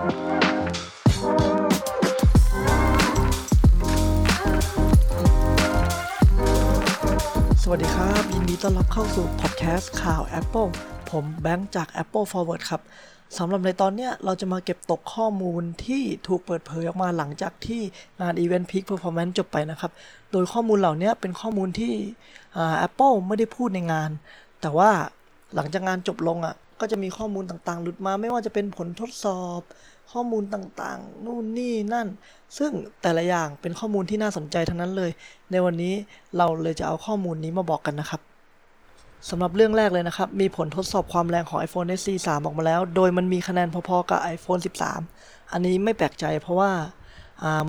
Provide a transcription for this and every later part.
สวัสดีครับ ยินดีต้อนรับเข้าสู่พอดแคสต์ข่าว Apple ผมแบงค์จาก Apple Forward ครับสำหรับในตอนนี้เราจะมาเก็บตกข้อมูลที่ถูกเปิดเผยออกมาหลังจากที่งาน Event Peak Performance จบไปนะครับ โดยข้อมูลเหล่านี้เป็นข้อมูลที่อ่า Apple ไม่ได้พูดในงาน แต่ว่าหลังจากงานจบลงอะ ก็จะมีข้อมูลต่างๆ หลุดมาไม่ว่าจะเป็นผลทดสอบ ข้อมูลต่างๆ นู่นนี่นั่น ซึ่งแต่ละอย่างเป็นข้อมูลที่น่าสนใจทั้งนั้นเลย ในวันนี้เราเลยจะเอาข้อมูลนี้มาบอกกันนะครับสำหรับเรื่องแรกเลยนะครับ มีผลทดสอบความแรงของ iPhone SE 3 ออกมาแล้ว โดยมันมีคะแนนพอๆกับ iPhone 13 อันนี้ไม่แปลกใจเพราะว่า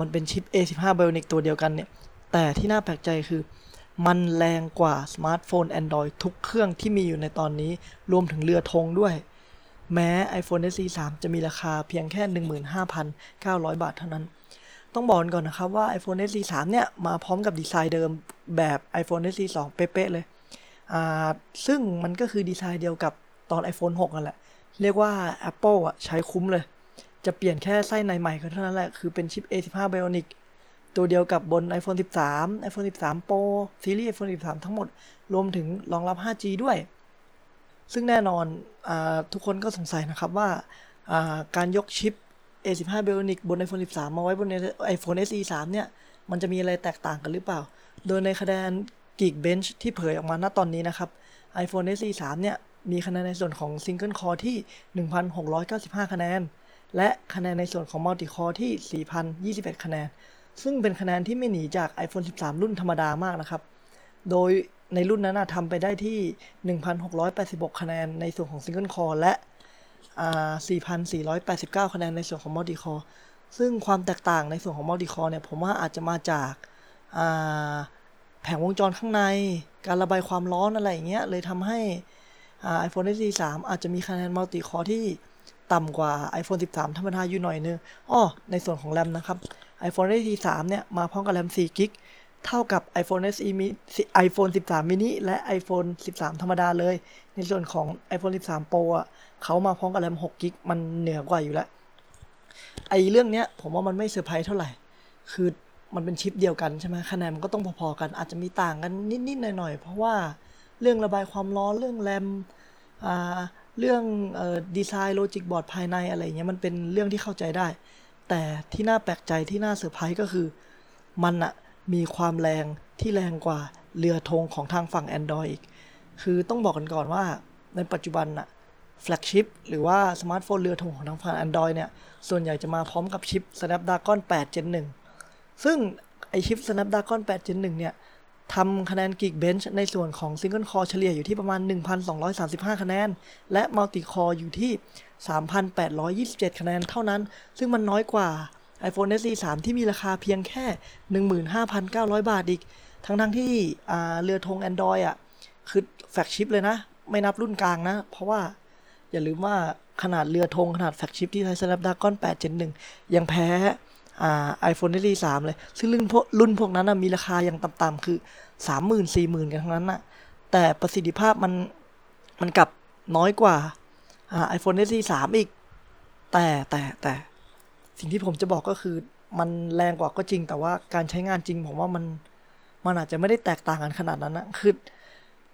มันเป็นชิป A15 Bionic ตัวเดียวกันเนี่ย แต่ที่น่าแปลกใจคือ มันแรงกว่าสมาร์ทโฟน Android ทุกเครื่องที่มีอยู่ในตอนนี้ รวมถึงเรือธงด้วย แม้ iPhone SE 3จะมีราคาเพียงแค่ 15,900 บาทเท่านั้น ต้องบอกก่อนนะครับว่า iPhone SE 3เนี่ย มาพร้อมกับดีไซน์เดิมแบบ iPhone SE 2 เป๊ะๆเลย ซึ่งมันก็คือดีไซน์เดียวกับตอน iPhone 6นั่นแหละ เรียกว่า Apple อะใช้คุ้มเลย จะเปลี่ยนแค่ไส้ในใหม่ก็เท่านั้นแหละ คือเป็นชิป A15 Bionic ตัวเดียวกับบน iPhone 13 iPhone 13 Pro ซีรีส์ iPhone 13 ทั้งหมด รวมถึงรองรับ 5G ด้วย ซึ่งแน่นอนอทุกคนก็สงสัยนะครับว่าาการยกชิป A15 Bionic บน iPhone 13 มาไว้บน iPhone SE 3 เนี่ย มันจะมีอะไรแตกต่างกันหรือเปล่า โดยในคะแนน Geekbench ที่เผยออกมาณตอนนี้นะครับ iPhone SE 3 เนี่ย มีคะแนนในส่วนของ Single Core ที่ 1,695 คะแนน และคะแนนในส่วนของ Multi Core ที่ 4,021 คะแนน ซึ่งเป็นคะแนนที่ไม่หนีจาก iPhone 13 รุ่นธรรมดามากนะครับ โดยในรุ่นนั้นทำไปได้ที่ 1,686 คะแนนในส่วนของ Single Core และอ่า4,489 คะแนนในส่วนของ Multi Core ซึ่งความแตกต่างในส่วนของ Multi Core เนี่ยผมว่าอาจจะมาจากาแผงวงจรข้างใน การระบายความร้อนอะไรอย่างเงี้ย เลยทำให้อ่า iPhone SE 3อาจจะมีคะแนน Multi Core ที่ต่ำกว่า iPhone 13 ธรรมดาอยู่หน่อยนึงอ้อในส่วนของแรมนะครับ iPhone SE 3เนี่ยมาพร้อมกับแรม4 g b เท่ากับ iPhone SE iPhone 13 mini และ iPhone 13 ธรรมดาเลย ในส่วนของ iPhone 13 Pro อะเขามาพร้อมกับแรม6 g b มันเหนือกว่าอยู่แล้ว ไอเรื่องเนี้ยผมว่ามันไม่เซอร์ไพรส์เท่าไหร่ คือมันเป็นชิปเดียวกันใช่ไหมคะแนนมันก็ต้องพอๆกัน อาจจะมีต่างกันนิดๆหน่อยๆ เพราะว่าเรื่องระบายความร้อนเรื่องแรมอ่าเรื่องออดีไซน์ logic board ภายในอะไรเงี้ยมันเป็นเรื่องที่เข้าใจได้ แต่ที่น่าแปลกใจที่น่าเซอร์ไพรส์ก็คือ มันอะมีความแรงที่แรงกว่าเรือธงของทางฝั่ง Android อีก คือต้องบอกกันก่อนว่าในปัจจุบันอะ flagship หรือว่าสมาร์ทโฟนเรือธงของทางฝั่ง Android เนี่ย ส่วนใหญ่จะมาพร้อมกับชิป Snapdragon 8 Gen 1ซึ่งไอชิป Snapdragon 8 Gen 1เนี่ย ทำคะแนน Geekbench ในส่วนของ Single Core เฉลี่ยอยู่ที่ประมาณ 1,235 คะแนน และ Multi Core อยู่ที่ 3,827 คะแนนเท่านั้น ซึ่งมันน้อยกว่า iPhone SE 3 ที่มีราคาเพียงแค่ 15,900 บาทอีก ทั้งทั้งที่เรือธง Android อะ คือแฟลกชิปเลยนะ ไม่นับรุ่นกลางนะ เพราะว่าอย่าลืมว่าขนาดเรือธงขนาดแฟลกชิปที่ใช้ Snapdragon 8 Gen 1ยังแพ้ ไอ่า iPhone SE 3เลย ซึ่งรุ่นพวกรุ่นพวกนั้นมีราคาอย่างต่ำๆคือ30,000 40,000กันทั้งนั้นนะแต่ประสิทธิภาพมันมันกลับน้อยกว่าไอ่า iPhone SE 3อีก แต่แต่แต่สิ่งที่ผมจะบอกก็คือมันแรงกว่าก็จริง แต่ว่าการใช้งานจริงผมว่ามันมันอาจจะไม่ได้แตกต่างกันขนาดนั้นนะคือ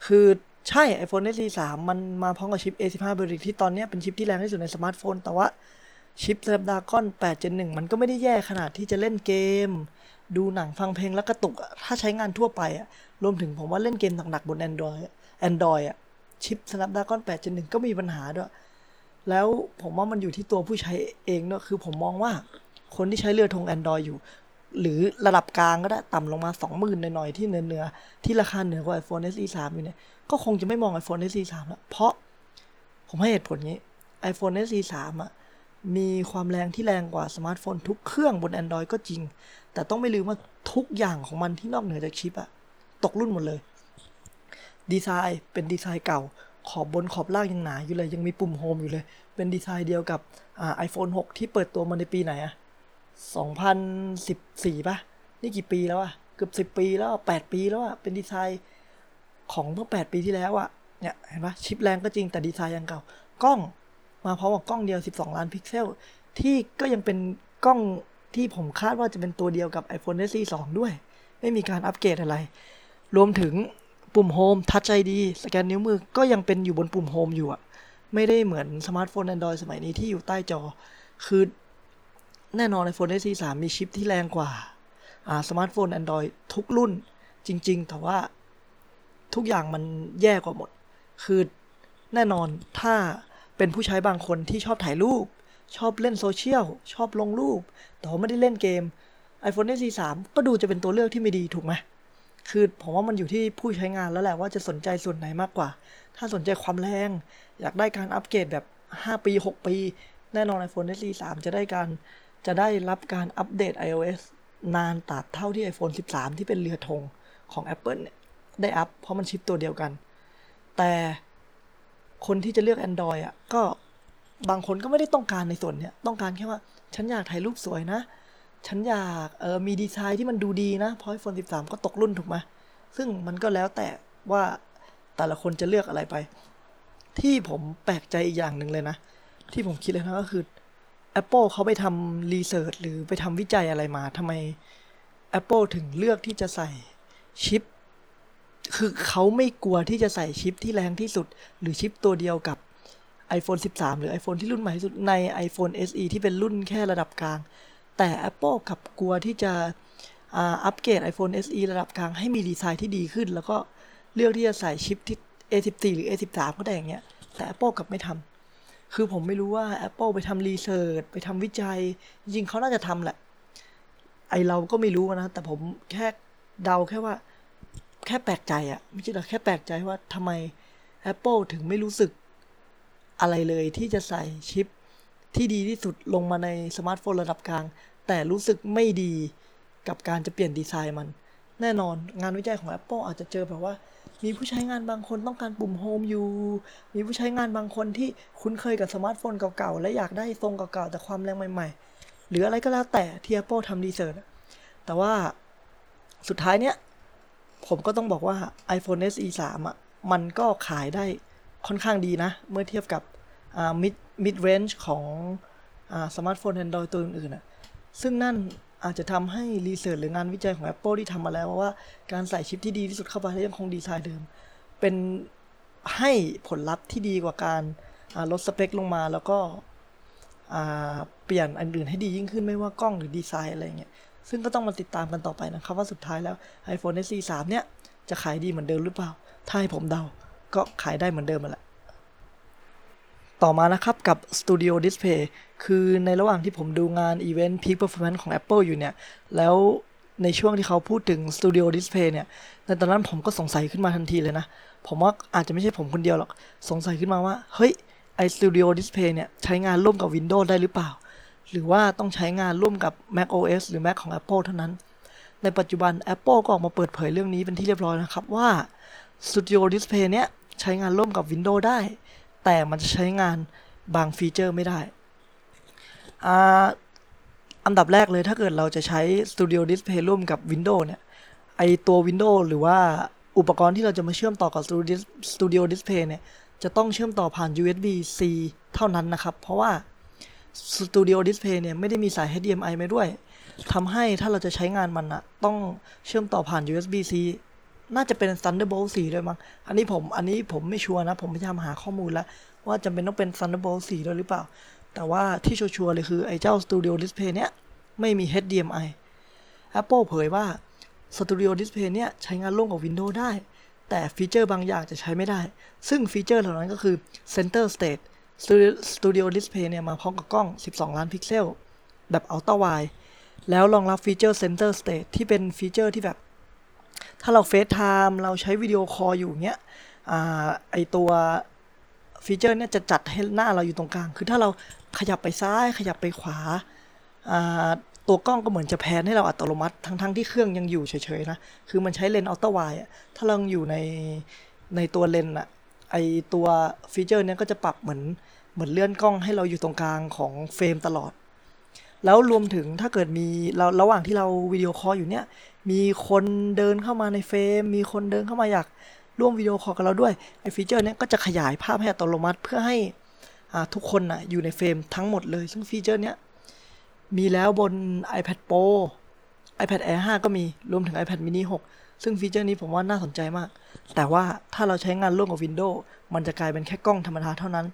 คือใช่ iPhone SE 3มันมาพร้อมกับชิป A15 Bionic ที่ตอนนี้เป็นชิปที่แรงที่สุดในสมาร์ทโฟน แต่ว่า ชิป Snapdragon 8 Gen 1มันก็ไม่ได้แย่ขนาดที่จะเล่นเกม ดูหนังฟังเพลงแล้วกระตุก ถ้าใช้งานทั่วไปอะรวมถึงผมว่าเล่นเกมหนักๆบน Android Android อะชิป Snapdragon 8 Gen 1ก็มีปัญหาด้วย แล้วผมว่ามันอยู่ที่ตัวผู้ใช้เองด้วยคือผมมองว่าคนที่ใช้เรือธง Android อยู่ หรือระดับกลางก็ได้ต่ำลงมา 20,000 หน่อยๆ ที่เนือเนือๆที่ราคาเหนือกว่า iPhone SE 3อยู่เนี่ย ก็คงจะไม่มอง iPhone SE 3แล้ว เพราะผมให้เหตุผลนี้ iPhone SE 3อะ มีความแรงที่แรงกว่าสมาร์ทโฟนทุกเครื่องบน Android ก็จริง แต่ต้องไม่ลืมว่าทุกอย่างของมันที่นอกเหนือจากชิปอะตกรุ่นหมดเลย ดีไซน์เป็นดีไซน์เก่า ขอบบนขอบล่างยังหนาอยู่เลย ยังมีปุ่ม Home อยู่เลย เป็นดีไซน์เดียวกับอ่า iPhone 6ที่เปิดตัวมาในปีไหนอะ2014ป่ะนี่กี่ปีแล้วอะเกือบ 10 ปีแล้วอะ8ปีแล้วอะเป็นดีไซน์ของเมื่อ 8 ปีที่แล้วอะเนี่ยเห็นปะชิปแรงก็จริงแต่ดีไซน์ยังเก่ากล้อง มาพร้อมกับกล้องเดียว 12 ล้านพิกเซล ที่ก็ยังเป็นกล้องที่ผมคาดว่าจะเป็นตัวเดียวกับ iPhone SE 2 ด้วย ไม่มีการอัปเกรดอะไร รวมถึงปุ่ม Home Touch ID สแกนนิ้วมือก็ยังเป็นอยู่บนปุ่ม Home อยู่อะไม่ได้เหมือนสมาร์ทโฟน Android สมัยนี้ที่อยู่ใต้จอ คือแน่นอน iPhone SE 3 มีชิปที่แรงกว่าอ่าสมาร์ทโฟน Android ทุกรุ่นจริง ๆ แต่ว่าทุกอย่างมันแย่กว่าหมด คือแน่นอนถ้า เป็นผู้ใช้บางคนที่ชอบถ่ายรูป ชอบเล่นโซเชียล ชอบลงรูป แต่ว่าไม่ได้เล่นเกม iPhone SE 3ก็ดูจะเป็นตัวเลือกที่ไม่ดีถูกไหมคือผมว่ามันอยู่ที่ผู้ใช้งานแล้วแหละว่าจะสนใจส่วนไหนมากกว่า ถ้าสนใจความแรง อยากได้การอัปเกรดแบบ 5 ปี 6 ปี แน่นอน iPhone SE 3จะได้การจะได้รับการอัปเดต iOS นานตัดเท่าที่ iPhone 13 ที่เป็นเรือธงของ Apple เนี่ยได้อัพเพราะมันชิปตัวเดียวกัน แต่ คนที่จะเลือก Android อะก็บางคนก็ไม่ได้ต้องการในส่วนเนี้ยต้องการแค่ว่า ฉันอยากถ่ายรูปสวยนะ ฉันอยากเออมีดีไซน์ที่มันดูดีนะเพราะ iPhone 13 ก็ตกรุ่นถูกไหมซึ่งมันก็แล้วแต่ว่าแต่ละคนจะเลือกอะไรไป ที่ผมแปลกใจอีกอย่างหนึ่งเลยนะ ที่ผมคิดเลยนะก็คือ Apple เขาไปทำรีเสิร์ชหรือไปทำวิจัยอะไรมาทำไม Apple ถึงเลือกที่จะใส่ชิป คือเขาไม่กลัวที่จะใส่ชิปที่แรงที่สุด หรือชิปตัวเดียวกับ iPhone 13 หรือ iPhone ที่รุ่นใหม่ที่สุดใน iPhone SE ที่เป็นรุ่นแค่ระดับกลาง แต่ Apple กลับกลัวที่จะอัปเกรด iPhone SE ระดับกลางให้มีดีไซน์ที่ดีขึ้น แล้วก็เลือกที่จะใส่ชิปที่ A14 หรือ A13 ก็ได้อย่างเงี้ย แต่ Apple กลับไม่ทำคือผมไม่รู้ว่า Apple ไปทำรีเสิร์ชไปทำวิจัย จริงเขาน่าจะทำแหละ ไอเราก็ไม่รู้นะ แต่ผมแค่เดาแค่ว่า แค่แปลกใจอะไม่ใช่หรอกแค่แปลกใจว่าทำไม Apple ถึงไม่รู้สึกอะไรเลยที่จะใส่ชิปที่ดีที่สุดลงมาในสมาร์ทโฟนระดับกลาง แต่รู้สึกไม่ดีกับการจะเปลี่ยนดีไซน์มัน แน่นอนงานวิจัยของ Apple อาจจะเจอแบบว่า มีผู้ใช้งานบางคนต้องการปุ่ม Home อยู่ มีผู้ใช้งานบางคนที่คุ้นเคยกับสมาร์ทโฟนเก่าๆ และอยากได้ทรงเก่าๆ แต่ความแรงใหม่ๆ หรืออะไรก็แล้วแต่ที่ Apple ทำ research แต่ว่าสุดท้ายเนี้ย ผมก็ต้องบอกว่า iPhone SE 3อะมันก็ขายได้ค่อนข้างดีนะ เมื่อเทียบกับ mid mid range ของสมาร์ทโฟน Android ตัวอื่นๆอะซึ่งนั่นอาจจะทำให้รีเสิร์ชหรืองานวิจัยของ Apple ที่ทำมาแล้วว่าการใส่ชิปที่ดีที่สุดเข้าไปและยังคงดีไซน์เดิม เป็นให้ผลลัพธ์ที่ดีกว่าการลดสเปคลงมาแล้วก็เปลี่ยนอันอื่นให้ดียิ่งขึ้นไม่ว่ากล้องหรือดีไซน์อะไรเงี้ย ซึ่งก็ต้องมาติดตามกันต่อไปนะครับ ว่าสุดท้ายแล้ว iPhone SE 3เนี่ย จะขายดีเหมือนเดิมหรือเปล่า ถ้าให้ผมเดา ก็ขายได้เหมือนเดิมมาแหละ ต่อมานะครับกับ Studio Display คือในระหว่างที่ผมดูงานอีเวนต์ Peak Performance ของ Apple อยู่เนี่ย แล้วในช่วงที่เขาพูดถึง Studio Display เนี่ย ในตอนนั้นผมก็สงสัยขึ้นมาทันทีเลยนะ ผมว่าอาจจะไม่ใช่ผมคนเดียวหรอก สงสัยขึ้นมาว่า เฮ้ย ไอ Studio Display เนี่ย ใช้งานร่วมกับ Windows ได้หรือเปล่า หรือว่าต้องใช้งานร่วมกับ Mac OS หรือ Mac ของ Apple เท่านั้น ในปัจจุบัน Apple ก็ออกมาเปิดเผยเรื่องนี้เป็นที่เรียบร้อยนะครับว่า Studio Display เนี่ยใช้งานร่วมกับ Windows ได้ แต่มันจะใช้งานบางฟีเจอร์ไม่ได้อันดับแรกเลยถ้าเกิดเราจะใช้ Studio Display ร่วมกับ Windows เนี่ยไอตัว Windows หรือว่าอุปกรณ์ที่เราจะมาเชื่อมต่อกับ Studio Display เนี่ยจะต้องเชื่อมต่อผ่าน USB-C เท่านั้นนะครับ เพราะว่า Studio Display เนี่ยไม่ได้มีสาย HDMI มาด้วยทำให้ถ้าเราจะใช้งานมันอะต้องเชื่อมต่อผ่าน USB-C น่าจะเป็น Thunderbolt 4 ด้วยมั้ง อันนี้ผม อันนี้ผมไม่ชัวร์นะ ผมพยายามหาข้อมูลแล้ว ว่าจำเป็นต้องเป็น Thunderbolt 4 ด้วยหรือเปล่า แต่ว่าที่ชัวร์เลยคือ ไอ้เจ้า Studio Display เนี้ยไม่มี HDMI Apple เผยว่า Studio Display เนี้ยใช้งานร่วมกับ Windows ได้ แต่ฟีเจอร์บางอย่างจะใช้ไม่ได้ ซึ่งฟีเจอร์เหล่านั้นก็คือ Center Stage Studio Display เนี่ยมาพร้อมกับกล้อง 12 ล้านพิกเซล แบบ Ultra Wide แล้วรองรับฟีเจอร์ Center Stage ที่เป็นฟีเจอร์ที่แบบ ถ้าเรา FaceTime เราใช้วิดีโอคอลอยู่เงี้ยไอตัวฟีเจอร์เนี่ยจะจัดให้หน้าเราอยู่ตรงกลาง คือถ้าเราขยับไปซ้ายขยับไปขวา ตัวกล้องก็เหมือนจะ pan ให้เราอัตโนมัติ ทั้งๆ ที่เครื่องยังอยู่เฉยๆนะ คือมันใช้เลนส์ ultra wide ถ้าเราอยู่ในในตัวเลนส์อะ ไอตัวฟีเจอร์เนี้ยก็จะปรับเหมือนเหมือนเลื่อนกล้องให้เราอยู่ตรงกลางของเฟรมตลอด แล้วรวมถึงถ้าเกิดมีเราระหว่างที่เราวิดีโอคอลอยู่เนี่ย มีคนเดินเข้ามาในเฟรม มีคนเดินเข้ามาอยากร่วมวิดีโอคอลกับเราด้วยไอฟีเจอร์เนี้ยก็จะขยายภาพให้อัตโนมัติเพื่อให้ทุกคนนะอยู่ในเฟรมทั้งหมดเลย ซึ่งฟีเจอร์เนี้ยมีแล้วบน iPad Pro iPad Air 5 ก็มี รวมถึง iPad mini 6 ซึ่งฟีเจอร์นี้ผมว่าน่าสนใจมาก แต่ว่าถ้าเราใช้งานร่วมกับ Windows มันจะกลายเป็นแค่กล้องธรรมดาเท่านั้น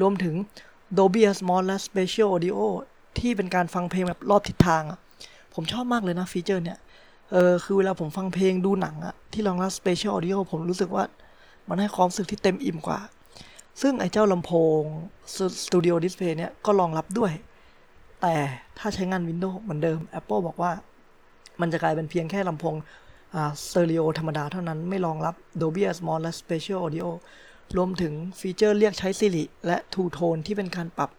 รวมถึง Dolby Atmos และ Spatial Audio ที่เป็นการฟังเพลงแบบรอบทิศทาง ผมชอบมากเลยนะฟีเจอร์เนี่ย เออคือเวลาผมฟังเพลงดูหนังอะที่รองรับ Spatial Audio ผมรู้สึกว่ามันให้ความรู้สึกที่เต็มอิ่มกว่า ซึ่งไอ้เจ้าลำโพง Studio Display เนี่ยก็รองรับด้วย แต่ถ้าใช้งาน Windows เหมือนเดิม Apple บอกว่ามันจะกลายเป็นเพียงแค่ลำโพง เตอริโอธรรมดาเท่านั้นไม่รองรับ Dolby Atmos และ Spatial Audio รวมถึงฟีเจอร์เรียกใช้ Siri และ Two Tone ที่เป็นการปรับ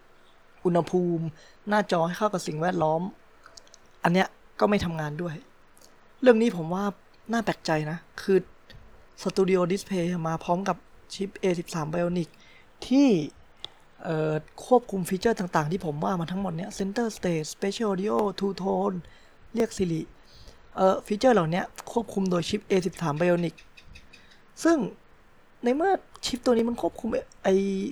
อุณหภูมิ หน้าจอให้เข้ากับสิ่งแวดล้อม อันเนี้ยก็ไม่ทำงานด้วย เรื่องนี้ผมว่าน่าแปลกใจนะ คือ Studio Display มาพร้อมกับชิป A13 Bionic ที่ควบคุมฟีเจอร์ต่างๆ ที่ผมว่ามาทั้งหมดเนี้ย Center Stage Spatial Audio Two Tone เรียก Siri เอ่อฟีเจอร์เหล่านี้ควบคุมโดยชิป A13 Bionic ซึ่งในเมื่อชิปตัวนี้มันควบคุมไอ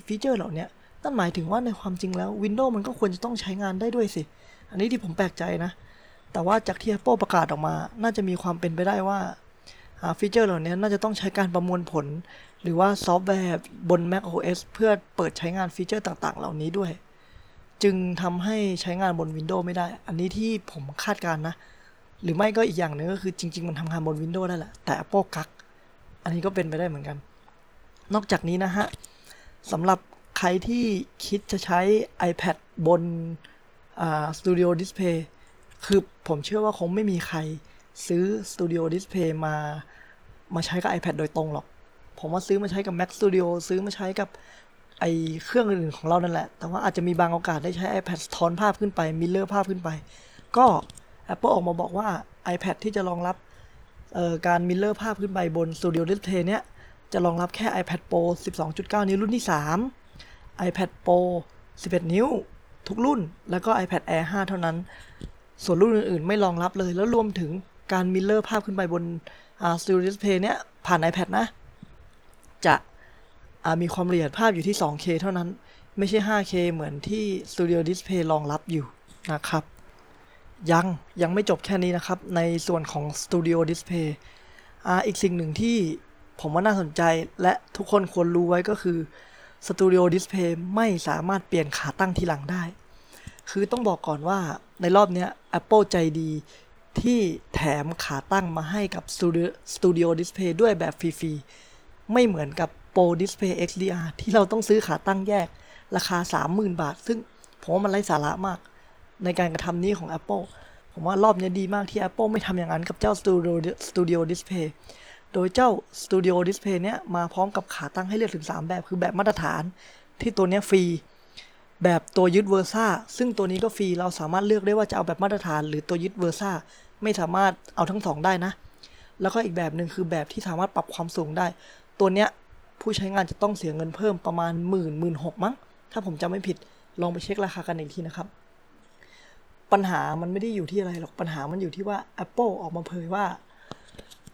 ฟีเจอร์เหล่านี้นั่นหมายถึงว่าในความจริงแล้ว Windows มันก็ควรจะต้องใช้งานได้ด้วยสิ อันนี้ที่ผมแปลกใจนะ แต่ว่าจากที่ Apple ประกาศออกมา น่าจะมีความเป็นไปได้ว่าฟีเจอร์เหล่านี้น่าจะต้องใช้การประมวลผล หรือว่าซอฟต์แวร์บน Mac OS เพื่อเปิดใช้งานฟีเจอร์ต่างๆ เหล่านี้ด้วย จึงทำให้ใช้งานบน Windows ไม่ได้ อันนี้ที่ผมคาดการนะ หรือไม่ก็อีกอย่างหนึ่งก็คือจริง ๆ มันทำงานบน Windows ได้แหละ แต่ Apple กัก อันนี้ก็เป็นไปได้เหมือนกัน นอกจากนี้นะฮะสำหรับใครที่คิดจะใช้ iPad บน Studio Display คือผมเชื่อว่าคงไม่มีใครซื้อ Studio Display มามาใช้กับ iPad โดยตรงหรอก ผมว่าซื้อมาใช้กับ Mac Studio ซื้อมาใช้กับไอเครื่องอื่นๆของเรานั่นแหละ แต่ว่าอาจจะมีบางโอกาสได้ใช้ iPad สะท้อนภาพขึ้นไป mirror ภาพขึ้นไป ก็ Apple ออกมาบอกว่า iPad ที่จะรองรับการ mirror ภาพขึ้นไปบน Studio Display เนี้ยจะรองรับแค่ iPad Pro 12.9 นิ้วรุ่นที่ 3 iPad Pro 11 นิ้ว ทุกรุ่น แล้วก็ iPad Air 5 เท่านั้น ส่วนรุ่นอื่นๆ ไม่รองรับเลย แล้วรวมถึงการ mirror ภาพขึ้นไปบน Studio Display เนี้ยผ่าน iPad นะ จะมีความละเอียดภาพอยู่ที่ 2K เท่านั้น ไม่ใช่ 5K เหมือนที่ Studio Display รองรับอยู่นะครับ ยังยังไม่จบแค่นี้นะครับ ในส่วนของ Studio Display อ่าอีกสิ่งหนึ่งที่ผมว่าน่าสนใจและทุกคนควรรู้ไว้ก็คือ Studio Display ไม่สามารถเปลี่ยนขาตั้งทีหลังได้ คือต้องบอกก่อนว่าในรอบนี้ Apple ใจดีที่แถมขาตั้งมาให้กับ Studio, Display ด้วยแบบฟรีๆ ไม่เหมือนกับ Pro Display XDR ที่เราต้องซื้อขาตั้งแยกราคา 30,000 บาท ซึ่งผมว่ามันไร้สาระมาก ในการกระทำนี้ของ Apple ผมว่ารอบนี้ดีมากที่ Apple ไม่ทำอย่างนั้นกับเจ้า Studio Studio Display โดยเจ้า Studio Display เนี้ยมาพร้อมกับขาตั้งให้เลือกถึง 3 แบบ คือแบบมาตรฐานที่ตัวนี้ฟรี แบบตัวยึดเวอร์ซ่าซึ่งตัวนี้ก็ฟรี เราสามารถเลือกได้ว่าจะเอาแบบมาตรฐาน หรือตัวยึดเวอร์ซ่าไม่สามารถเอาทั้งสองได้นะ แล้วก็อีกแบบหนึ่งคือแบบที่สามารถปรับความสูงได้ ตัวเนี้ยผู้ใช้งานจะต้องเสียเงินเพิ่มประมาณหมื่นหมื่นหกมั้ง ถ้าผมจำไม่ผิด ลองไปเช็คราคากันอีกทีนะครับ ปัญหามันไม่ได้อยู่ที่อะไรหรอกปัญหามันอยู่ที่ว่า Apple ออกมาเผยว่า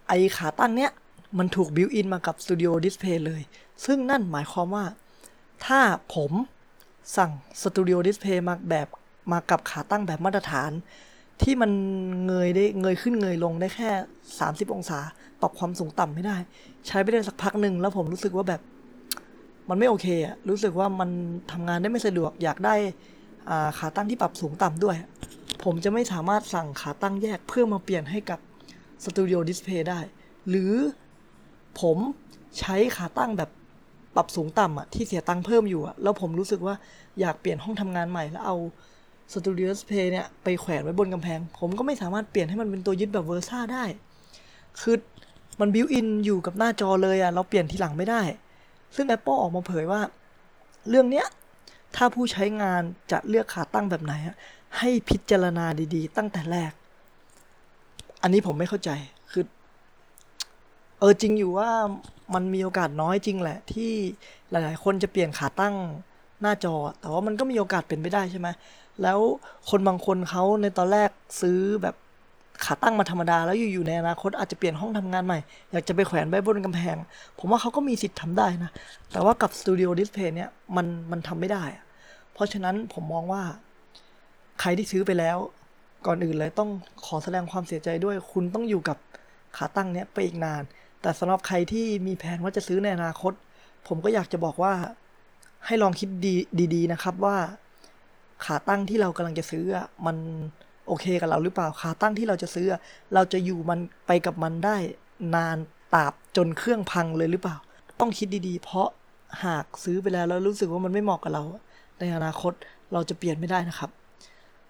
ไอขาตั้งเนี้ย มันถูกบิวอินมากับ Studio Display เลย ซึ่งนั่นหมายความว่า ถ้าผมสั่ง Studio Display มาแบบมากับขาตั้งแบบมาตรฐาน ที่มันเงยได้เงยขึ้นเงยลงได้แค่ 30 องศา ปรับความสูงต่ำไม่ได้ ใช้ไปได้สักพักหนึ่งแล้วผมรู้สึกว่าแบบ มันไม่โอเคอะรู้สึกว่ามันทำงานได้ไม่สะดวกอยากได้ ขาตั้งที่ปรับสูงต่ำด้วย ผมจะไม่สามารถสั่งขาตั้งแยกเพื่อมาเปลี่ยนให้กับ Studio Display ได้ หรือผมใช้ขาตั้งแบบปรับสูงต่ำอะที่เสียตังค์เพิ่มอยู่อะแล้วผมรู้สึกว่าอยากเปลี่ยนห้องทำงานใหม่แล้วเอา Studio Display เนี่ยไปแขวนไว้บนกำแพง ผมก็ไม่สามารถเปลี่ยนให้มันเป็นตัวยึดแบบเวอร์ซ่าได้ คือมันบิวอินอยู่กับหน้าจอเลยอะเราเปลี่ยนทีหลังไม่ได้ ซึ่ง Apple ออกมาเผยว่า เรื่องเนี้ย ถ้าผู้ใช้งานจะเลือกขาตั้งแบบไหน ให้พิจารณาดีๆ ตั้งแต่แรก อันนี้ผมไม่เข้าใจคือเออจริงอยู่ว่ามันมีโอกาสน้อยจริงแหละ ที่หลายๆ คนจะเปลี่ยนขาตั้งหน้าจอ แต่ว่ามันก็มีโอกาสเป็นไปได้ใช่ไหมแล้วคนบางคนเขาในตอนแรกซื้อแบบ ขาตั้งมาธรรมดาแล้วอยู่ๆในอนาคตอาจจะเปลี่ยนห้องทำงานใหม่ อยากจะไปแขวนไว้บนกำแพง ผมว่าเขาก็มีสิทธิ์ทำได้นะ แต่ว่ากับสตูดิโอดิสเพย์เนี่ยมันมันทำไม่ได้ เพราะฉะนั้นผมมองว่า ใครที่ซื้อไปแล้ว ก่อนอื่นเลยต้องขอแสดงความเสียใจด้วย คุณต้องอยู่กับขาตั้งเนี้ยไปอีกนาน แต่สำหรับใครที่มีแผนว่าจะซื้อในอนาคต ผมก็อยากจะบอกว่าให้ลองคิดดีดีๆนะครับว่า ขาตั้งที่เรากำลังจะซื้ออะมัน โอเคกับเราหรือเปล่าขาตั้งที่เราจะซื้อ เราจะอยู่มันไปกับมันได้ นานตราบจนเครื่องพังเลยหรือเปล่า ต้องคิดดีๆ เพราะหากซื้อไปแล้วแล้วรู้สึกว่ามันไม่เหมาะกับเรา ในอนาคตเราจะเปลี่ยนไม่ได้นะครับ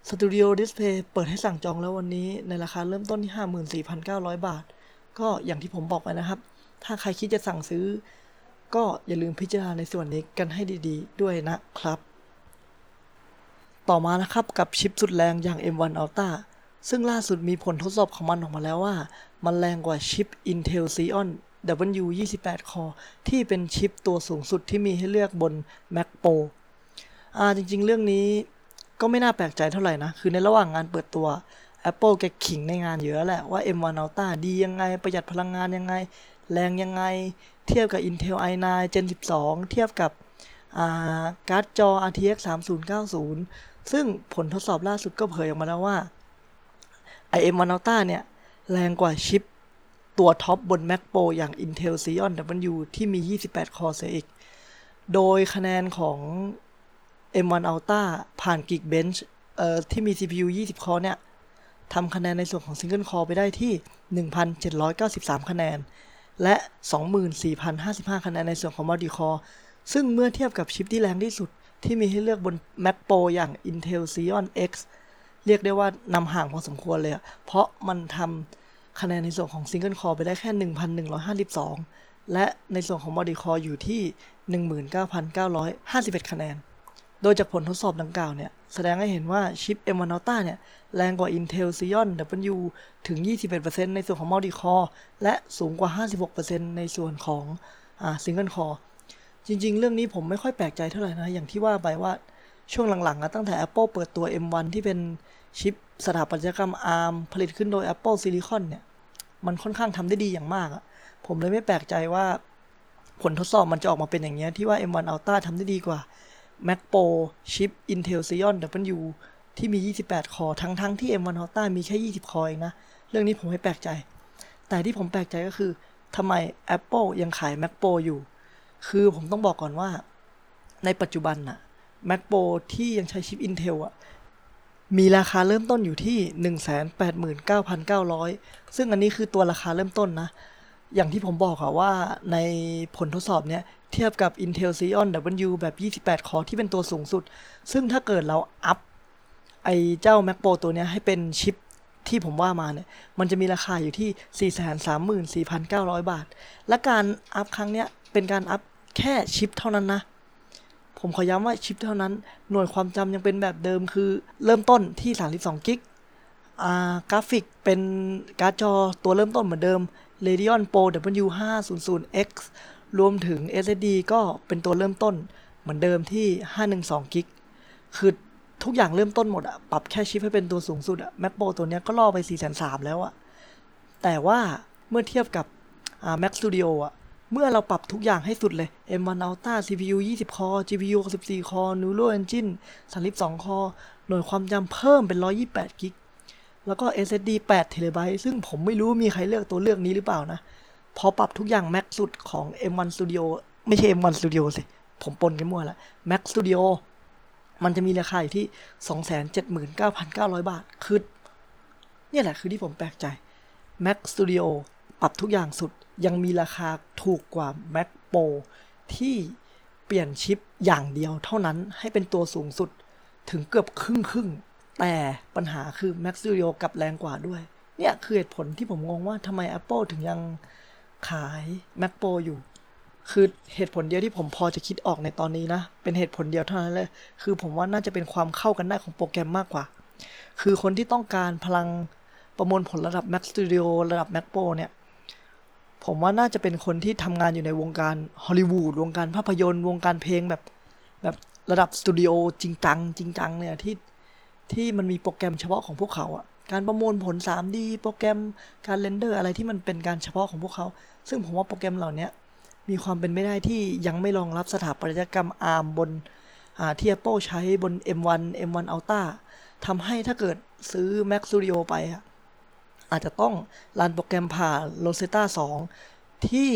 สตูดิโอดิสเพย์เปิดให้สั่งจองแล้ววันนี้ในราคาเริ่มต้นที่ 54,900 บาท ก็อย่างที่ผมบอกไปนะครับ ถ้าใครคิดจะสั่งซื้อ ก็อย่าลืมพิจารณาในส่วนนี้กันให้ดี ๆ ด้วยนะครับ ต่อมานะครับกับชิปสุดแรงอย่าง M1 Ultra ซึ่งล่าสุดมีผลทดสอบของมันออกมาแล้วว่า มันแรงกว่าชิป Intel Xeon W28 Core ที่เป็นชิปตัวสูงสุดที่มีให้เลือกบน Mac Pro อ่าจริงๆ เรื่องนี้ก็ไม่น่าแปลกใจเท่าไหร่นะ คือในระหว่างงานเปิดตัว Apple แกขิงในงานเยอะแหละว่า M1 Ultra ดียังไง ประหยัดพลังงานยังไง แรงยังไง เทียบกับ Intel i9 Gen 12 เทียบกับการ์ดจอ RTX 3090 ซึ่งผลทดสอบล่าสุดก็เผยออกมาแล้วว่า i.M. o n Ultra เนี่ย แรงกว่าชิปตัวท็อปบน Mac Pro อย่าง Intel Xeon W ที่มี 28 คอร์เสียอีก โดยคะแนนของ M1 Ultra ผ่าน Geekbench เอ่อที่มี CPU 20 คอร์เนี่ยทำคะแนนในส่วนของ Single Core ไปได้ที่ 1,793 คะแนน และ 24,055 คะแนนในส่วนของ Multi Core ซึ่งเมื่อเทียบกับชิปที่แรงที่สุด ที่มีให้เลือกบน Mac Pro อย่าง Intel Xeon X เรียกได้ว่านำห่างพอสมควรเลยอะเพราะมันทำคะแนนในส่วนของ Single Core ไปได้แค่ 1,152 และในส่วนของ Multi Core อยู่ที่ 19,951 คะแนน โดยจากผลทดสอบดังกล่าวเนี่ย แสดงให้เห็นว่าชิป M1 Ultra เนี่ย แรงกว่า Intel Xeon W ถึง 21%ในส่วนของ Multi Core และสูงกว่า 56%ในส่วนของอ่า Single Core จริง ๆ เรื่องนี้ผมไม่ค่อยแปลกใจเท่าไหร่นะ อย่างที่ว่าไปว่าช่วงหลังๆอะตั้งแต่ Apple เปิดตัว M1 ที่เป็นชิปสถาปัตยกรรม ARM ผลิตขึ้นโดย Apple Silicon เนี่ย มันค่อนข้างทำได้ดีอย่างมากอะผมเลยไม่แปลกใจว่าผลทดสอบมันจะออกมาเป็นอย่างเงี้ยที่ว่า M1 Ultra ทำได้ดีกว่า Mac Pro ชิป Intel Xeon W ที่มี 28 คอ ทั้งๆทที่ M1 Ultra มีแค่ 20 คอเองนะ เรื่องนี้ผมไม่แปลกใจ แต่ที่ผมแปลกใจก็คือทำไม Apple ยังขาย Mac Pro อยู่ คือผมต้องบอกก่อนว่าในปัจจุบันน่ะ Mac Pro ที่ยังใช้ชิป Intel อะ มีราคาเริ่มต้นอยู่ที่ 189,900 ซึ่งอันนี้คือตัวราคาเริ่มต้นนะ อย่างที่ผมบอกค่ะว่าในผลทดสอบเนี้ย เทียบกับ Intel Xeon W แบบ 28 คอที่เป็นตัวสูงสุด ซึ่งถ้าเกิดเราอัพไอ้เจ้า Mac Pro ตัวเนี้ยให้เป็นชิปที่ผมว่ามาเนี่ย มันจะมีราคาอยู่ที่ 434,900 บาท และการอัพครั้งเนี้ยเป็นการอัพ แค่ชิปเท่านั้นนะ ผมขอย้ำว่าชิปเท่านั้น หน่วยความจำยังเป็นแบบเดิมคือ เริ่มต้นที่32กิ๊กอ่ากราฟิกเป็นการ์ดจอตัวเริ่มต้นเหมือนเดิม Radeon Pro W5500X รวมถึง SSD ก็เป็นตัวเริ่มต้นเหมือนเดิมที่ 512กิกคือทุกอย่างเริ่มต้นหมดอะปรับแค่ชิปให้เป็นตัวสูงสุดอะ Mac Pro ตัวเนี้ยก็ล่อไป 4 3 0 0 0แล้วอะแต่ว่าเมื่อเทียบกับ Mac Studio อะ เมื่อเราปรับทุกอย่างให้สุดเลย M1 Ultra CPU 20 คอ GPU 14คอ Neural Engine 32 คอ หน่วยความจำเพิ่มเป็น 128 กิก แล้วก็ SSD 8 t b ซึ่งผมไม่รู้มีใครเลือกตัวเลือกนี้หรือเปล่านะ พอปรับทุกอย่าง Max สุดของ M1 Studio ไม่ใช่ M1 Studio สิ ผมปนกันมั่วละ Max Studio มันจะมีราคาอยู่ที่ 279,900 บาท คือ เนี่ยแหละคือที่ผมแปลกใจ Mac Studio ปรับทุกอย่างสุดยังมีราคาถูกกว่า Mac Pro ที่เปลี่ยนชิปอย่างเดียวเท่านั้นให้เป็นตัวสูงสุดถึงเกือบครึ่งครึ่งแต่ปัญหาคือ Mac Studio กับแรงกว่าด้วย เนี่ยคือเหตุผลที่ผมงงว่าทำไม Apple ถึงยังขาย Mac Pro อยู่ คือเหตุผลเดียวที่ผมพอจะคิดออกในตอนนี้นะ เป็นเหตุผลเดียวเท่านั้นเลย คือผมว่าน่าจะเป็นความเข้ากันได้ของโปรแกรมมากกว่า คือคนที่ต้องการพลังประมวลผลระดับ Mac Studio ระดับ Mac Pro เนี่ย ผมว่าน่าจะเป็นคนที่ทำงานอยู่ในวงการฮอลลีวูดวงการภาพยนตร์วงการเพลงแบบแบบระดับสตูดิโอจริงจังจริงจังเนี่ยที่ที่มันมีโปรแกรมเฉพาะของพวกเขาอะการประมวลผล 3D โปรแกรมการเรนเดอร์อะไรที่มันเป็นการเฉพาะของพวกเขา ซึ่งผมว่าโปรแกรมเหล่านี้มีความเป็นไม่ได้ที่ยังไม่รองรับสถาปัตยกรรม ARM บนที่ Apple ใช้บน M1 M1 Ultra ทำให้ถ้าเกิดซื้อ Mac Studio ไปอะ อาจจะต้องรันโปรแกรมผ่าน Rosetta 2 ที่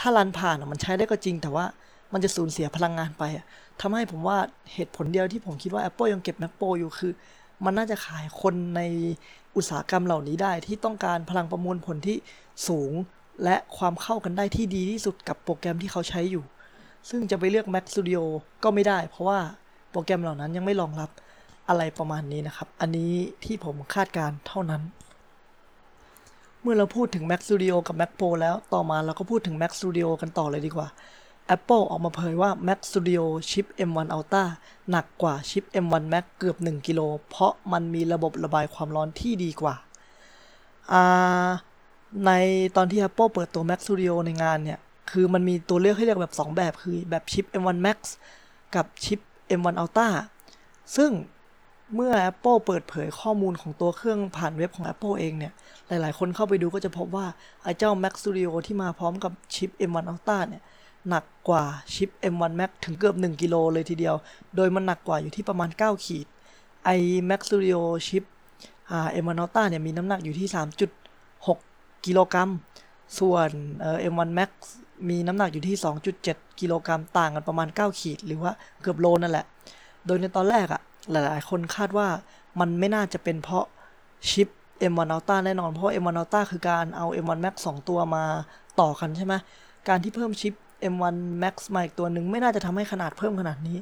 ถ้ารันผ่านมันใช้ได้ก็จริง แต่ว่ามันจะสูญเสียพลังงานไปอะทำให้ผมว่าเหตุผลเดียวที่ผมคิดว่า Apple ยังเก็บ Mac Pro อยู่คือ มันน่าจะขายคนในอุตสาหกรรมเหล่านี้ได้ที่ต้องการพลังประมวลผลที่สูง และความเข้ากันได้ที่ดีที่สุดกับโปรแกรมที่เขาใช้อยู่ ซึ่งจะไปเลือก Mac Studio ก็ไม่ได้ เพราะว่าโปรแกรมเหล่านั้นยังไม่รองรับอะไรประมาณนี้นะครับ อันนี้ที่ผมคาดการเท่านั้น เมื่อเราพูดถึง Mac Studio กับ Mac Pro แล้วต่อมาเราก็พูดถึง Mac Studio กันต่อเลยดีกว่า Apple ออกมาเผยว่า Mac Studio ชิป M1 Ultra หนักกว่าชิป M1 Max เกือบ 1 กิโล เพราะมันมีระบบระบายความร้อนที่ดีกว่า ในตอนที่ Apple เปิดตัว Mac Studio ในงานเนี่ย คือมันมีตัวเลือกให้เลือกแบบ 2 แบบ คือแบบชิป M1 Max กับชิป M1 Ultra ซึ่ง เมื่อ Apple เปิดเผยข้อมูลของตัวเครื่องผ่านเว็บของ Apple เองเนี่ย หลายๆ คนเข้าไปดูก็จะพบว่า ไอ้เจ้า Mac Studio ที่มาพร้อมกับชิป M1 Ultra เนี่ยหนักกว่าชิป M1 Max ถึงเกือบ 1 กิโลเลยทีเดียว โดยมันหนักกว่าอยู่ที่ประมาณ 9 ขีด ไอ Max Studio ชิปอ่า M1 Ultra เนี่ยมีน้ำหนักอยู่ที่ 3.6 กิโลกรัม ส่วนเอ่อ M1 Max มีน้ำหนักอยู่ที่ 2.7 กิโลกรัมต่างกันประมาณ 9 ขีด หรือว่าเกือบโลนั่นแหละ โดยในตอนแรกอะ หลายๆ คนคาดว่ามันไม่น่าจะเป็นเพราะชิป M1 Ultra แน่นอน เพราะ M1 Ultra คือการเอา M1 Max 2 ตัวมาต่อกันใช่ไหมการที่เพิ่มชิป M1 Max มาอีกตัวหนึ่งไม่น่าจะทำให้ขนาดเพิ่มขนาดนี้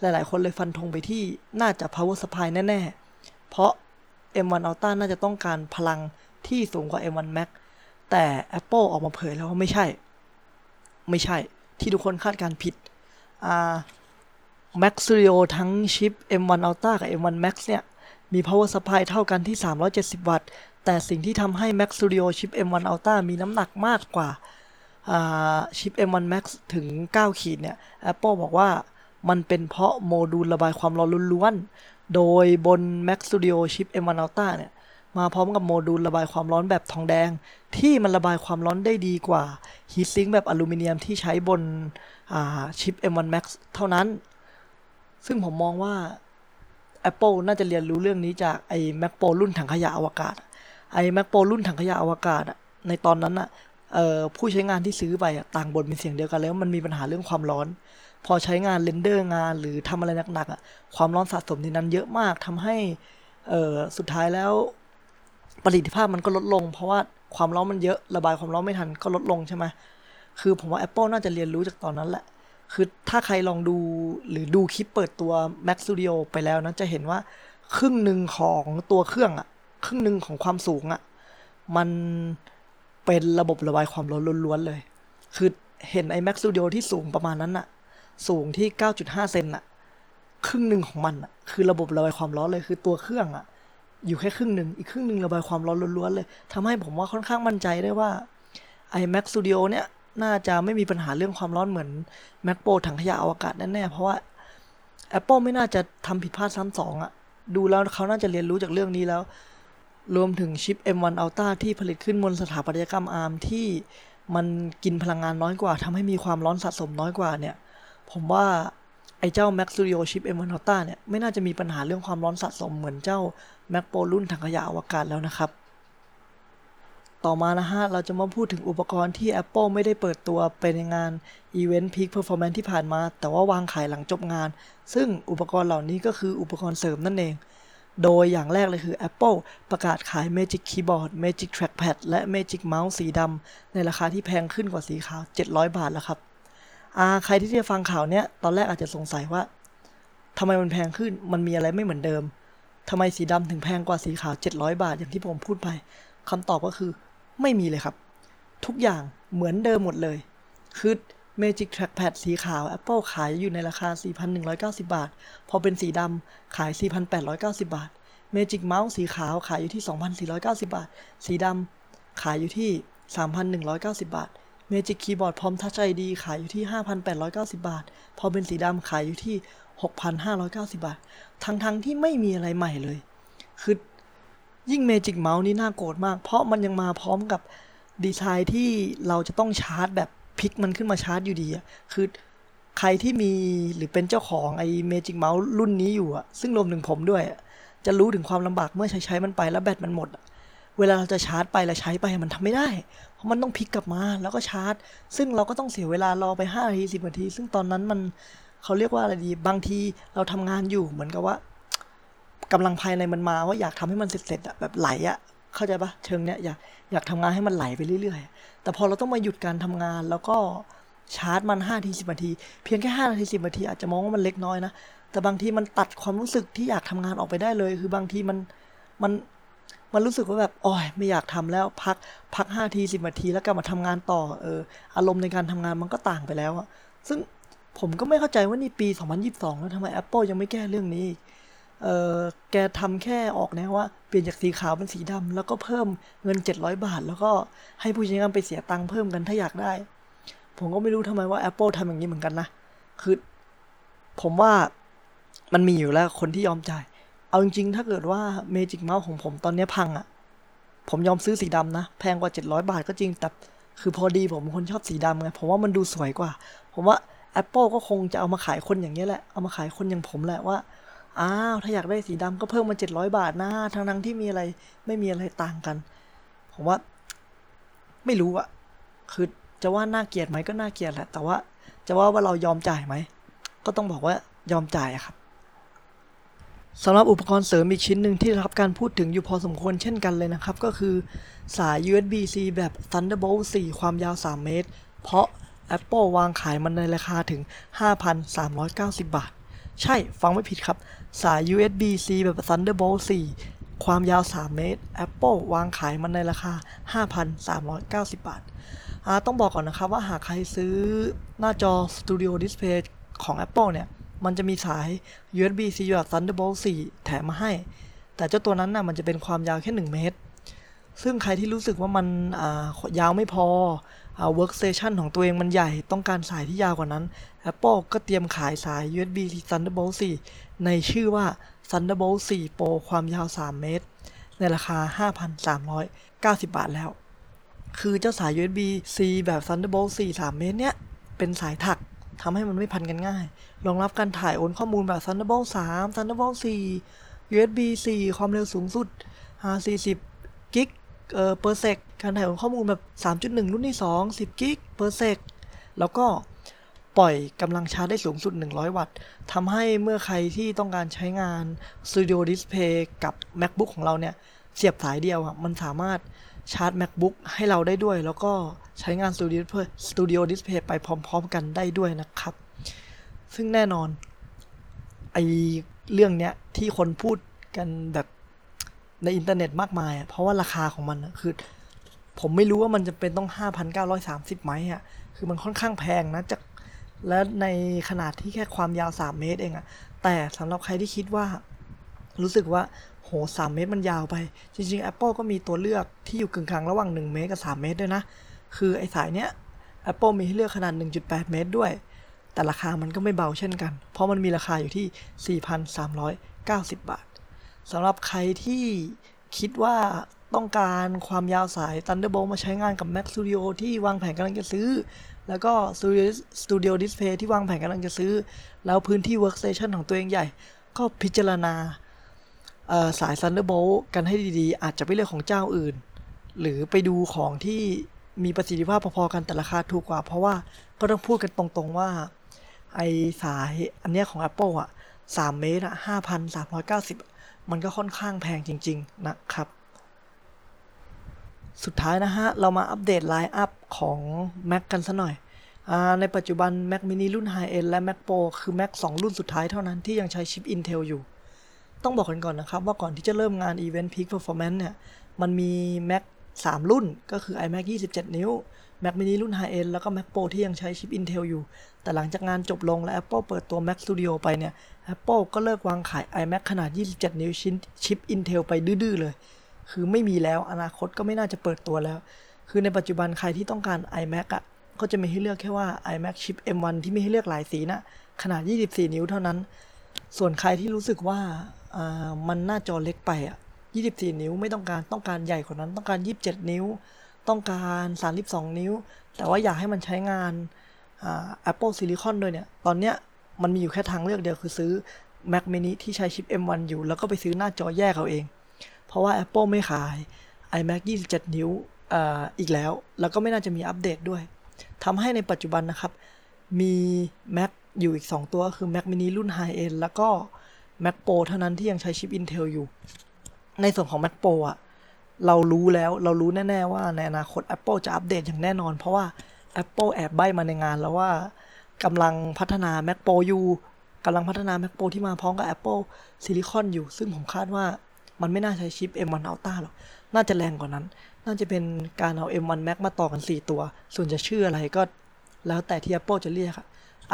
หลายๆ คนเลยฟันธงไปที่น่าจะ power supply แน่ ๆ เพราะ M1 Ultra น่าจะต้องการพลังที่สูงกว่า M1 Max แต่ Apple ออกมาเผยแล้วว่าไม่ใช่ ไม่ใช่ที่ทุกคนคาดการผิด อ่า Max Studio ทั้งชิป M1 Ultra กับ M1 Max เนี่ย มี power supply เท่ากันที่ 370 วัตต์ แต่สิ่งที่ทำให้ Max Studio ชิป M1 Ultra มีน้ำหนักมากกว่าชิป M1 Max ถึง 9 ขีดเนี่ย Apple บอกว่ามันเป็นเพราะโมดูลระบายความร้อนล้วนๆ โดยบน Mac Studio ชิป M1 Ultra เนี่ย มาพร้อมกับโมดูลระบายความร้อนแบบทองแดง ที่มันระบายความร้อนได้ดีกว่า Heat Sink แบบอลูมิเนียมที่ใช้บนชิป M1 Max เท่านั้น ซึ่งผมมองว่า Apple น่าจะเรียนรู้เรื่องนี้จากไอ้ Mac Pro รุ่นถังขยะอวกาศ ไอ้ Mac Pro รุ่นถังขยะอวกาศในตอนนั้นอะผู้ใช้งานที่ซื้อไปต่างบ่นเป็นเสียงเดียวกันแล้วมันมีปัญหาเรื่องความร้อน พอใช้งาน render งานหรือทำอะไรหนักๆอะความร้อนสะสมในนั้นเยอะมากทำให้สุดท้ายแล้วประสิทธิภาพมันก็ลดลง เพราะว่าความร้อนมันเยอะระบายความร้อนไม่ทันก็ลดลงใช่ไหมคือผมว่า Apple น่าจะเรียนรู้จากตอนนั้นแหละ คือถ้าใครลองดูหรือดูคลิปเปิดตัว Mac Studio ไปแล้วนะจะเห็นว่าครึ่งหนึ่งของตัวเครื่องอะครึ่งหนึ่งของความสูงอะมันเป็นระบบระบายความร้อนล้วนๆเลย คือเห็น iMac Studio ที่สูงประมาณนั้นอะสูงที่ 9.5 เซนอะครึ่งหนึ่งของมันอะคือระบบระบายความร้อนเลยคือตัวเครื่องอะอยู่แค่ครึ่งหนึ่งอีกครึ่งหนึ่งระบายความร้อนล้วนๆเลยทำให้ผมว่าค่อนข้างมั่นใจได้ว่า iMac Studio เนี่ย น่าจะไม่มีปัญหาเรื่องความร้อนเหมือน Mac Pro ถังขยะอวกาศแน่ๆ เพราะว่า Apple ไม่น่าจะทำผิดพลาดซ้ำสองอะดูแล้วเขาน่าจะเรียนรู้จากเรื่องนี้แล้ว รวมถึงชิป M1 Ultra ที่ผลิตขึ้นบนสถาปัตยกรรม ARM ที่มันกินพลังงานน้อยกว่าทำให้มีความร้อนสะสมน้อยกว่าเนี่ย ผมว่าไอ้เจ้า Mac Studio ชิป M1 Ultra เนี่ยไม่น่าจะมีปัญหาเรื่องความร้อนสะสมเหมือนเจ้า Mac Pro รุ่นถังขยะอวกาศแล้วนะครับ ต่อมานะฮะ เราจะมาพูดถึงอุปกรณ์ที่ Apple ไม่ได้เปิดตัวไปในงาน Event Peak Performance ที่ผ่านมา แต่ว่าวางขายหลังจบงาน ซึ่งอุปกรณ์เหล่านี้ก็คืออุปกรณ์เสริมนั่นเอง โดยอย่างแรกเลยคือ Apple ประกาศขาย Magic Keyboard Magic Trackpad และ Magic Mouse สีดำในราคาที่แพงขึ้นกว่าสีขาว 700 บาทแล้วครับอาใครที่จะฟังข่าวเนี้ยตอนแรกอาจจะสงสัยว่าทำไมมันแพงขึ้นมันมีอะไรไม่เหมือนเดิมทำไมสีดำถึงแพงกว่าสีขาว 700 บาทอย่างที่ผมพูดไปคำตอบก็คือ ไม่มีเลยครับ ทุกอย่างเหมือนเดิมหมดเลย คือ Magic Trackpad สีขาว Apple ขายอยู่ในราคา 4,190 บาท พอเป็นสีดำขาย 4,890 บาท Magic Mouse สีขาวขายอยู่ที่ 2,490 บาท สีดำขายอยู่ที่ 3,190 บาท Magic Keyboard พร้อม Touch ID ขายอยู่ที่ 5,890 บาท พอเป็นสีดำขายอยู่ที่ 6,590 บาท ทั้งๆทที่ไม่มีอะไรใหม่เลย คือ ยิ่ง Magic Mouse นี่น่าโกรธมาก เพราะมันยังมาพร้อมกับดีไซน์ที่เราจะต้องชาร์จแบบพลิกมันขึ้นมาชาร์จอยู่ดีอะคือใครที่มีหรือเป็นเจ้าของไอ้ Magic Mouse รุ่นนี้อยู่อะซึ่งรวมถึงผมด้วย จะรู้ถึงความลำบากเมื่อใช้ใช้มันไปแล้วแบตมันหมด เวลาเราจะชาร์จไปแล้วใช้ไปมันทำไม่ได้ เพราะมันต้องพลิกกลับมาแล้วก็ชาร์จ ซึ่งเราก็ต้องเสียเวลารอไป5นาที10นาที ซึ่งตอนนั้นมันเขาเรียกว่าอะไรดี บางทีเราทำงานอยู่เหมือนกับว่า กำลังภายในมันมาว่าอยากทำให้มันเสร็จๆอะแบบไหลอะเข้าใจปะเชิงเนี้ยอยากอยากทำงานให้มันไหลไปเรื่อยๆ แต่พอเราต้องมาหยุดการทำงานแล้วก็ชาร์จมัน5นาที10นาที เพียงแค่5นาที10นาทีอาจจะมองว่ามันเล็กน้อยนะ แต่บางทีมันตัดความรู้สึกที่อยากทำงานออกไปได้เลย คือบางทีมันมันมันรู้สึกว่าแบบโอ้ยไม่อยากทำแล้วพักพักห้าทีสิบนาที แล้วกลับมาทำงานต่อเอออารมณ์ในการทำงานมันก็ต่างไปแล้วอะซึ่งผมก็ไม่เข้าใจว่านี่ปี 2022 แล้วทำไม Apple ยังไม่แก้เรื่องนี้อีก เออแกทำแค่ออกแนวว่าเปลี่ยนจากสีขาวเป็นสีดำแล้วก็เพิ่มเงิน 700 บาท แล้วก็ให้ผู้ใช้งานไปเสียตังค์เพิ่มกันถ้าอยากได้ ผมก็ไม่รู้ทำไมว่า Apple ทำอย่างนี้เหมือนกันนะ คือ ผมว่ามันมีอยู่แล้วคนที่ยอมจ่าย เอาจริงๆ ถ้าเกิดว่า Magic Mouse ของผมตอนนี้พังอะ่ะ ผมยอมซื้อสีดำนะ แพงกว่า 700 บาทก็จริง แต่คือพอดีผมเป็นคนชอบสีดำไง ผมว่ามันดูสวยกว่า ผมว่า Apple ก็คงจะเอามาขายคนอย่างนี้แหละ เอามาขายคนอย่างผมแหละว่า อ้าว ถ้าอยากได้สีดำก็เพิ่มมา700บาทนะทั้งนั้นที่มีอะไรไม่มีอะไรต่างกัน ผมว่า ไม่รู้อะคือจะว่าน่าเกลียดไหมก็น่าเกลียดแหละ แต่ว่าจะว่าว่าเรายอมจ่ายไหม ก็ต้องบอกว่ายอมจ่ายครับสำหรับอุปกรณ์เสริมอีกชิ้นหนึ่งที่รับการพูดถึงอยู่พอสมควรเช่นกันเลยนะครับ ก็คือสาย USB-C แบบ Thunderbolt 4 ความยาว 3 เมตร เพราะ Apple วางขายมันในราคาถึง 5,390 บาท ใช่ฟังไม่ผิดครับ สาย USB-C แบบ Thunderbolt 4 ความยาว 3 เมตร Apple วางขายมันในราคา 5,390 บาท ต้องบอกก่อนนะครับว่าหากใครซื้อหน้าจอ Studio Display ของ Apple เนี่ย มันจะมีสาย USB-C แบบ Thunderbolt 4 แถมมาให้ แต่เจ้าตัวนั้นนะ่ะมันจะเป็นความยาวแค่ 1 เมตร ซึ่งใครที่รู้สึกว่ามันยาวไม่พอ อ workstation ของตัวเองมันใหญ่ต้องการสายที่ยาวกว่านั้น Apple ก็เตรียมขายสาย USB Thunderbolt 4 ในชื่อว่า Thunderbolt 4 Pro ความยาว 3 เมตร ในราคา 5,390 บาทแล้ว คือเจ้าสาย USB-C แบบ Thunderbolt 4 3 เมตรเนี้ย เป็นสายถักทำให้มันไม่พันกันง่าย รองรับการถ่ายโอนข้อมูลแบบ Thunderbolt 3 Thunderbolt 4 USB 4 ความเร็วสูงสุด40 กิก เอ่อ per sec การถ่ายโอนข้อมูลแบบ 3.1 รุ่นที่ 2 10 กิก per sec แล้วก็ปล่อยกำลังชาร์จได้สูงสุด 100 วัตต์ทำให้เมื่อใครที่ต้องการใช้งาน Studio Display กับ MacBook ของเราเนี่ย เสียบสายเดียวมันสามารถชาร์จ MacBook ให้เราได้ด้วย แล้วก็ใช้งาน Studio Studio Display ไปพร้อม ๆ กันได้ด้วยนะครับ ซึ่งแน่นอนไอเรื่องเนี้ยที่คนพูดกันแบบในอินเทอร์เน็ตมากมาย เพราะว่าราคาของมันคือ ผมไม่รู้ว่ามันจะเป็นต้อง 5,930 ไหมอะคือมันค่อนข้างแพงนะจากและในขนาดที่แค่ความยาว 3 เมตรเองอะแต่สำหรับใครที่คิดว่า รู้สึกว่าโหสามเมตรมันยาวไป จริง ๆ Apple ก็มีตัวเลือกที่อยู่กึ่งกลางระหว่าง 1 เมตรกับ 3 เมตรด้วยนะ คือไอ้สายเนี้ย Apple มีให้เลือกขนาด 1.8 เมตรด้วย แต่ราคามันก็ไม่เบาเช่นกัน เพราะมันมีราคาอยู่ที่ 4,390 บาทสำหรับใครที่คิดว่า ต้องการความยาวสาย Thunderbolt มาใช้งานกับ Mac Studio ที่วางแผนกำลังจะซื้อ แล้วก็ Studio Studio Display ที่วางแผนกำลังจะซื้อ แล้วพื้นที่ Workstation ของตัวเองใหญ่ ก็พิจารณาสาย Thunderbolt กันให้ดีๆ อาจจะไปเลือกของเจ้าอื่น หรือไปดูของที่มีประสิทธิภาพพอๆกันแต่ราคาถูกกว่า เพราะว่าก็ต้องพูดกันตรงๆว่า ไอสายอันเนี้ยของ Apple อะ3เมตรอะ5,390 มันก็ค่อนข้างแพงจริง ๆ นะครับ สุดท้ายนะฮะ เรามาอัปเดตไลน์อัพของ Mac กันซะหน่อยอในปัจจุบัน Mac mini รุ่น High End และ Mac Pro คือ Mac 2 รุ่นสุดท้ายเท่านั้นที่ยังใช้ชิป Intel อยู่ ต้องบอกกันก่อนนะครับ ว่าก่อนที่จะเริ่มงาน Event Peak Performance เนี่ย มันมี Mac 3 รุ่นก็คือ iMac 27 นิ้ว Mac mini รุ่น High End แล้วก็ Mac Pro ที่ยังใช้ชิป Intel อยู่ แต่หลังจากงานจบลงและ Apple เปิดตัว Mac Studio ไปเนี่ย Apple ก็เลิกวางขาย iMac ขนาด 27 นิ้วชิ้นชิป Intel ไปดื้อๆเลย คือไม่มีแล้วอนาคตก็ไม่น่าจะเปิดตัวแล้ว คือในปัจจุบันใครที่ต้องการ iMac อะก็จะมีให้เลือกแค่ว่า iMac ชิป M1 ที่มีให้เลือกหลายสีนะขนาด 24 นิ้วเท่านั้น ส่วนใครที่รู้สึกว่ามันหน้าจอเล็กไปอะ 24 นิ้วไม่ต้องการต้องการใหญ่กว่านั้นต้องการ 27 นิ้ว ต้องการ 32 นิ้ว แต่ว่าอยากให้มันใช้งาน Apple Silicon ด้วยเนี่ย ตอนเนี้ยมันมีอยู่แค่ทางเลือกเดียวคือซื้อ Mac mini ที่ใช้ชิป M1 อยู่ แล้วก็ไปซื้อหน้าจอแยกเอาเอง เพราะว่า Apple ไม่ขาย iMac 27 นิ้วออีกแล้ว แล้วก็ไม่น่าจะมีอัปเดตด้วยทำให้ในปัจจุบันนะครับ มี Mac อยู่อีก 2 ตัวคือ Mac mini รุ่น High End แล้วก็ Mac Pro เท่านั้นที่ยังใช้ชิป Intel อยู่ ในส่วนของ Mac Pro อะเรารู้แล้วเรารู้แน่ ๆ ว่าในอนาคต Apple จะอัปเดตอย่างแน่นอน เพราะว่า Apple แอบใบมาในงานแล้วว่ากำลังพัฒนา Mac Pro อยู่กำลังพัฒนา Mac Pro ที่มาพร้อมกับ Apple Silicon อยู่ ซึ่งผมคาดว่า มันไม่น่าใช้ชิป M1 Ultra หรอก น่าจะแรงกว่านั้น น่าจะเป็นการเอา M1 Max มาต่อกัน 4 ตัว ส่วนจะชื่ออะไรก็ แล้วแต่ที่ Apple จะเรียกอะ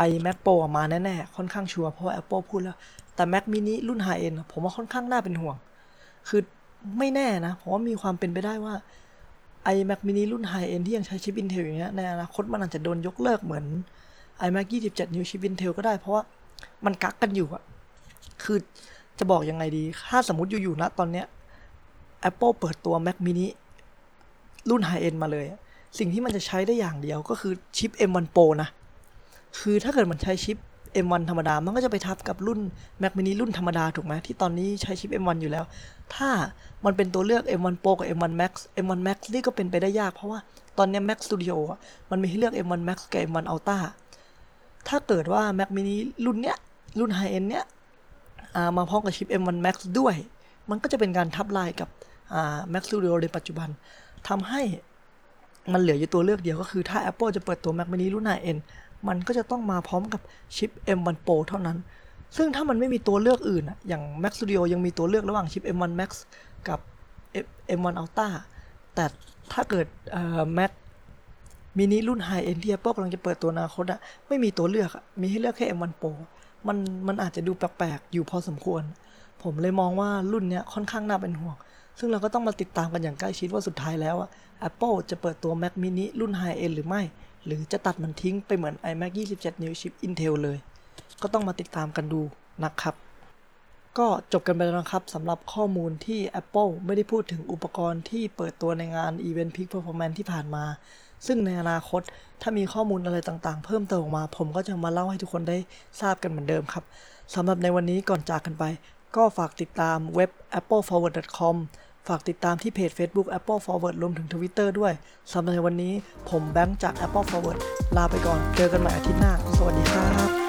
iMac Pro มาแน่ๆ ค่อนข้างชัวร์เพราะ Apple พูดแล้ว แต่ Mac mini รุ่น High End ผมว่าค่อนข้างน่าเป็นห่วง คือไม่แน่นะ ผมว่ามีความเป็นไปได้ว่า iMac mini รุ่น High End ที่ยังใช้ชิป Intel อย่างเงี้ยในอนาคตมันอาจจะโดนยกเลิกเหมือน iMac 27 นิ้วชิป Intel ก็ได้เพราะว่ามันกักกันอยู่อะคือ จะบอกยังไงดี ถ้าสมมติอยู่ๆนะตอนเนี้ย Apple เปิดตัว Mac mini รุ่น High End มาเลย สิ่งที่มันจะใช้ได้อย่างเดียวก็คือชิป M1 Pro นะ คือถ้าเกิดมันใช้ชิป M1 ธรรมดา มันก็จะไปทับกับรุ่น Mac mini รุ่นธรรมดาถูกไหมที่ตอนนี้ใช้ชิป M1 อยู่แล้ว ถ้ามันเป็นตัวเลือก M1 Pro กับ M1 Max M1 Max นี่ก็เป็นไปได้ยากเพราะว่าตอนนี้ Mac Studio อะมันมีให้เลือก M1 Max กับ M1 Ultra ถ้าเกิดว่า Mac mini รุ่นเนี้ยรุ่น High End เนี้ย มาพร้อมกับชิป M1 Max ด้วย มันก็จะเป็นการทับลายกับ Mac Studio ในปัจจุบันทำให้มันเหลืออยู่ตัวเลือกเดียวก็คือถ้า Apple จะเปิดตัว Mac mini รุ่น High End มันก็จะต้องมาพร้อมกับชิป M1 Pro เท่านั้น ซึ่งถ้ามันไม่มีตัวเลือกอื่น อย่าง Mac Studio ยังมีตัวเลือกระหว่างชิป M1 Max กับ M1 Ultra แต่ถ้าเกิด Mac mini รุ่น High End ที่ Apple กำลังจะเปิดตัวอนาคตอะไม่มีตัวเลือกอะมีให้เลือกแค่ M1 Pro มันมันอาจจะดูแปลกๆอยู่พอสมควร ผมเลยมองว่ารุ่นเนี้ยค่อนข้างน่าเป็นห่วง ซึ่งเราก็ต้องมาติดตามกันอย่างใกล้ชิดว่าสุดท้ายแล้วอะ Apple จะเปิดตัว Mac mini รุ่น High End หรือไม่ หรือจะตัดมันทิ้งไปเหมือน iMac 27 นิ้วชิป Intel เลย ก็ต้องมาติดตามกันดูนะครับ ก็จบกันไปแล้วนะครับสำหรับข้อมูลที่ Apple ไม่ได้พูดถึงอุปกรณ์ที่เปิดตัวในงาน Event Peak Performance ที่ผ่านมา ซึ่งในอนาคตถ้ามีข้อมูลอะไรต่างๆ เพิ่มเติมออกมา ผมก็จะมาเล่าให้ทุกคนได้ทราบกันเหมือนเดิมครับสำหรับในวันนี้ก่อนจากกันไป ก็ฝากติดตามเว็บ appleforward.com ฝากติดตามที่เพจ Facebook Apple Forward รวมถึง Twitter ด้วยสำหรับในวันนี้ผมแบงค์จาก Apple Forward ลาไปก่อน เจอกันใหม่อาทิตย์หน้า สวัสดีครับ